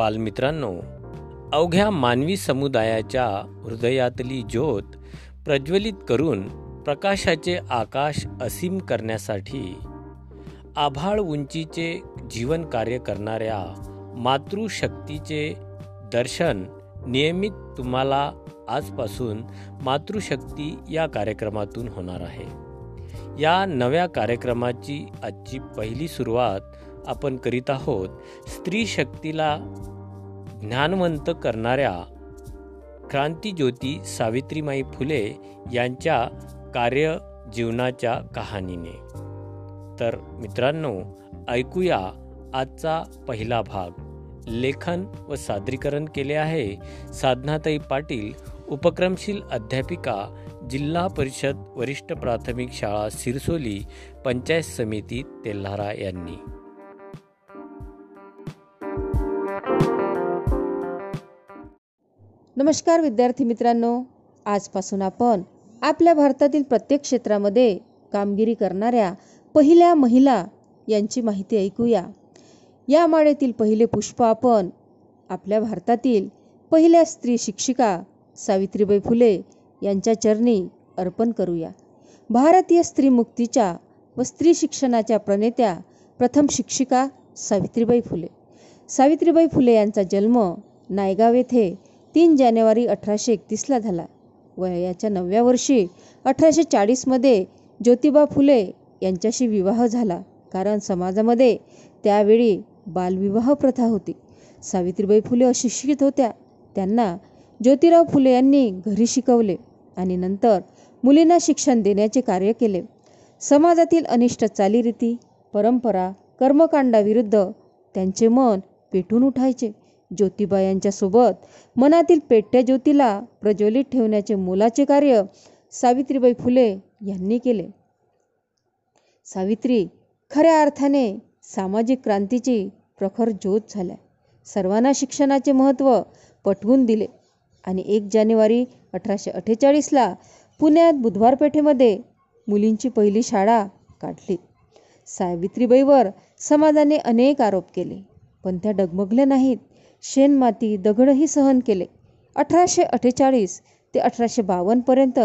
बालमित्रांनो अवघ्या मानवी समुदायाच्या हृदयातली ज्योत प्रज्वलित करून प्रकाशाचे आकाश असीम करण्यासाठी आभाळ उंचीचे जीवन कार्य करणाऱ्या मातृशक्तीचे दर्शन नियमित तुम्हाला आजपासून मातृशक्ती या कार्यक्रमातून होणार आहे. या नव्या कार्यक्रमाची आजची पहिली सुरुवात आपण करीत आहोत स्त्री शक्तीला ज्ञानवंत करणाऱ्या क्रांतीज्योती सावित्रीमाई फुले यांच्या कार्य जीवनाच्या कहाणीने. तर मित्रांनो ऐकूया आजचा पहिला भाग. लेखन व सादरीकरण केले आहे साधनाताई पाटील उपक्रमशील अध्यापिका जिल्हा परिषद वरिष्ठ प्राथमिक शाळा सिरसोली पंचायत समिती तेल्हारा यांनी. नमस्कार विद्यार्थी मित्रांनो आजपासून आपण आपल्या भारतातील प्रत्येक क्षेत्रामध्ये कामगिरी करणाऱ्या पहिल्या महिला यांची माहिती ऐकूया. या माळेतील पहिले पुष्प आपण आपल्या भारतातील पहिल्या स्त्री शिक्षिका सावित्रीबाई फुले यांच्या चरणी अर्पण करूया. भारतीय स्त्री मुक्तीच्या व स्त्री शिक्षणाच्या प्रणेत्या प्रथम शिक्षिका सावित्रीबाई फुले. सावित्रीबाई फुले यांचा जन्म नायगाव येथे तीन जानेवारी अठराशे एकतीसला झाला. वयाच्या नवव्या वर्षी अठराशे चाळीसमध्ये ज्योतिबा फुले यांच्याशी विवाह झाला. कारण समाजामध्ये त्यावेळी बालविवाह प्रथा होती. सावित्रीबाई फुले अशिक्षित होत्या. त्यांना ज्योतिराव फुले यांनी घरी शिकवले आणि नंतर मुलींना शिक्षण देण्याचे कार्य केले. समाजातील अनिष्ट चालीरीती परंपरा कर्मकांडाविरुद्ध त्यांचे मन पेटून उठायचे. ज्योतिबा यांच्यासोबत मनातील पेटत्या ज्योतीला प्रज्वलित ठेवण्याचे मोलाचे कार्य सावित्रीबाई फुले यांनी केले. सावित्री खऱ्या अर्थाने सामाजिक क्रांतीची प्रखर ज्योत झाल्या. सर्वांना शिक्षणाचे महत्त्व पटवून दिले आणि एक जानेवारी अठराशे अठ्ठेचाळीसला पुण्यात बुधवार पेठेमध्ये मुलींची पहिली शाळा काढली. सावित्रीबाईवर समाजाने अनेक आरोप केले पण त्या डगमगल्या नाहीत. शेणमाती दगडही सहन केले. अठराशे अठ्ठेचाळीस ते अठराशे बावन्नपर्यंत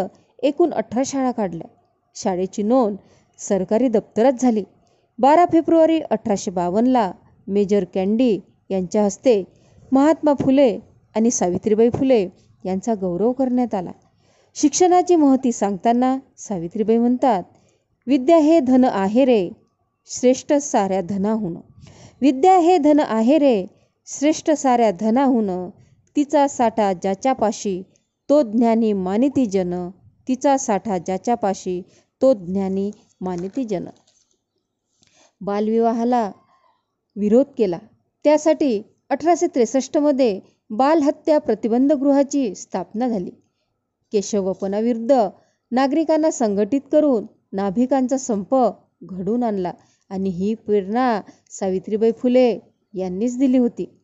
एकूण अठरा शाळा काढल्या. शाळेची नोंद सरकारी दप्तरात झाली. बारा फेब्रुवारी अठराशे बावन्नला मेजर कॅन्डी यांच्या हस्ते महात्मा फुले आणि सावित्रीबाई फुले यांचा गौरव करण्यात आला. शिक्षणाची महती सांगताना सावित्रीबाई म्हणतात विद्या हे धन आहे रे श्रेष्ठ साऱ्या धनाहून. विद्या हे धन आहे रे श्रेष्ठ साऱ्या धनाहून तिचा साठा ज्याच्यापाशी तो ज्ञानी मानिती जन तिचा साठा ज्याच्यापाशी तो ज्ञानी मानिती जन. बालविवाहाला विरोध केला. त्यासाठी अठराशे त्रेसष्टमध्ये बालहत्या प्रतिबंध गृहाची स्थापना झाली. केशवपणाविरुद्ध नागरिकांना संघटित करून नाभिकांचा संप घडून आणला आणि ही प्रेरणा सावित्रीबाई फुले यांनीच दिली होती.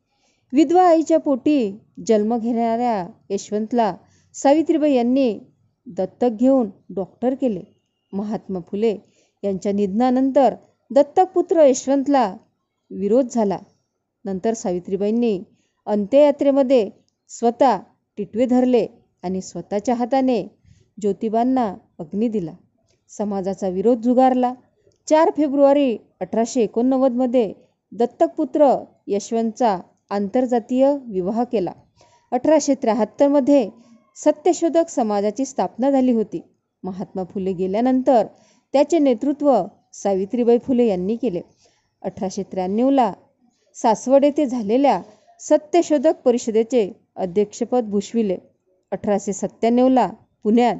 विधवा आईच्या पोटी जन्म घेणाऱ्या यशवंतला सावित्रीबाई यांनी दत्तक घेऊन डॉक्टर केले. महात्मा फुले यांच्या निधनानंतर दत्तक पुत्र यशवंतला विरोध झाला. नंतर सावित्रीबाईंनी अंत्ययात्रेमध्ये स्वतः टिटवे धरले आणि स्वतःच्या हाताने ज्योतिबांना अग्नी दिला. समाजाचा विरोध झुगारला. चार फेब्रुवारी अठराशे एकोणनव्वदमध्ये दत्तकपुत्र यशवंतचा आंतरजातीय विवाह केला. अठराशे त्र्याहत्तरमध्ये सत्यशोधक समाजाची स्थापना झाली होती. महात्मा फुले गेल्यानंतर त्याचे नेतृत्व सावित्रीबाई फुले यांनी केले. अठराशे त्र्याण्णवला सासवड येथे झालेल्या सत्यशोधक परिषदेचे अध्यक्षपद भूषविले. अठराशे सत्त्याण्णवला पुण्यात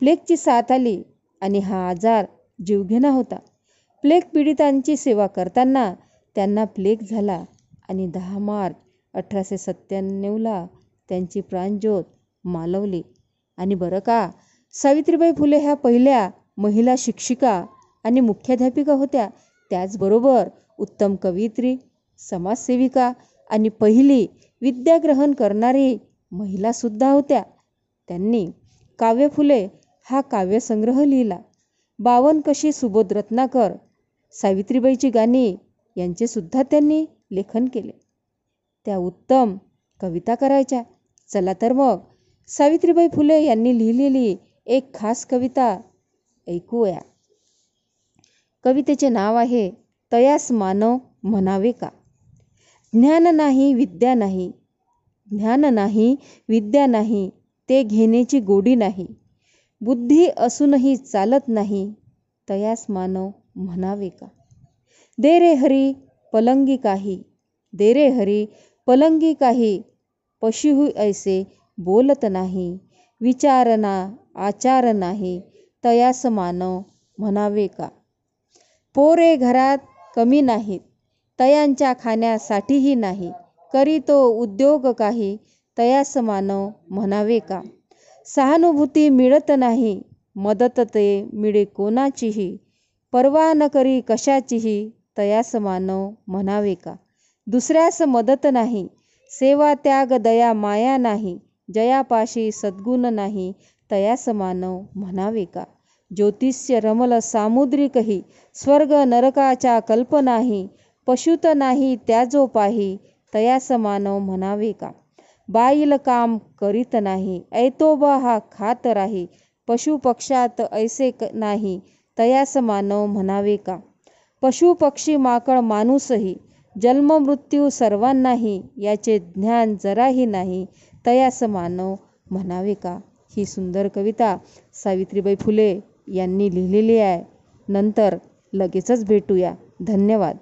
प्लेगची साथ आली आणि हा आजार जीवघेणा होता. प्लेग पीडितांची सेवा करताना त्यांना प्लेग झाला. आणि दहा मार्च अठराशे सत्त्याण्णवला त्यांची प्राणज्योत मालवली. आणि बरं का सावित्रीबाई फुले ह्या पहिल्या महिला शिक्षिका आणि मुख्याध्यापिका होत्या. त्याचबरोबर उत्तम कवयित्री समाजसेविका आणि पहिली विद्याग्रहण करणारी महिलासुद्धा होत्या. त्यांनी काव्य फुले हा काव्यसंग्रह लिहिला. बावन कशी सुबोध रत्नाकर सावित्रीबाईची गाणी यांचेसुद्धा त्यांनी लेखन केले. त्या उत्तम कविता करायच्या. चला तर मग सावित्रीबाई फुले यांनी लिहिलेली एक खास कविता ऐकूया. कवितेचे नाव आहे तयास मानव म्हणावे का? ज्ञान नाही विद्या नाही. ज्ञान नाही विद्या नाही ते घेण्याची गोडी नाही. बुद्धी असूनही चालत नाही. तयास मानव म्हणावे का? दे रे हरी पलंगी काही. दे रे हरी पलंगी काही. पशुहू ऐसे बोलत नाही. विचारना आचार नाही. तयास मानव म्हणावे का? पोरे घरात कमी नाहीत. तयांच्या खाण्यासाठीही नाही. करी तो उद्योग काही. तयास मानव म्हणावे का? सहानुभूती मिळत नाही. मदत ते मिळे कोणाचीही. पर्वा न करी कशाचीही. तयास मानव म्हणावे का? दुसऱ्यास मदत नाही सेवा त्याग दया माया नाही जयापाशी सद्गुण नाही तयास मानव म्हणावे का? ज्योतिष्य रमल सामुद्रिकही स्वर्ग नरकाच्या कल्पनाही पशुत नाही त्या जो पाही तयास मानव म्हणावे का? बाईल काम करीत नाही ऐतोबा हा खात राही पशुपक्षात ऐसे ऐसे नाही तयास मानव म्हणावे का? पशु पक्षी माकड माणूसही जन्म मृत्यू सर्वांनाही याचे ज्ञान जराही नाही तयास मानव म्हणावे का? ही सुंदर कविता सावित्रीबाई फुले यांनी लिहिलेली आहे. नंतर लगेचच भेटूया. धन्यवाद.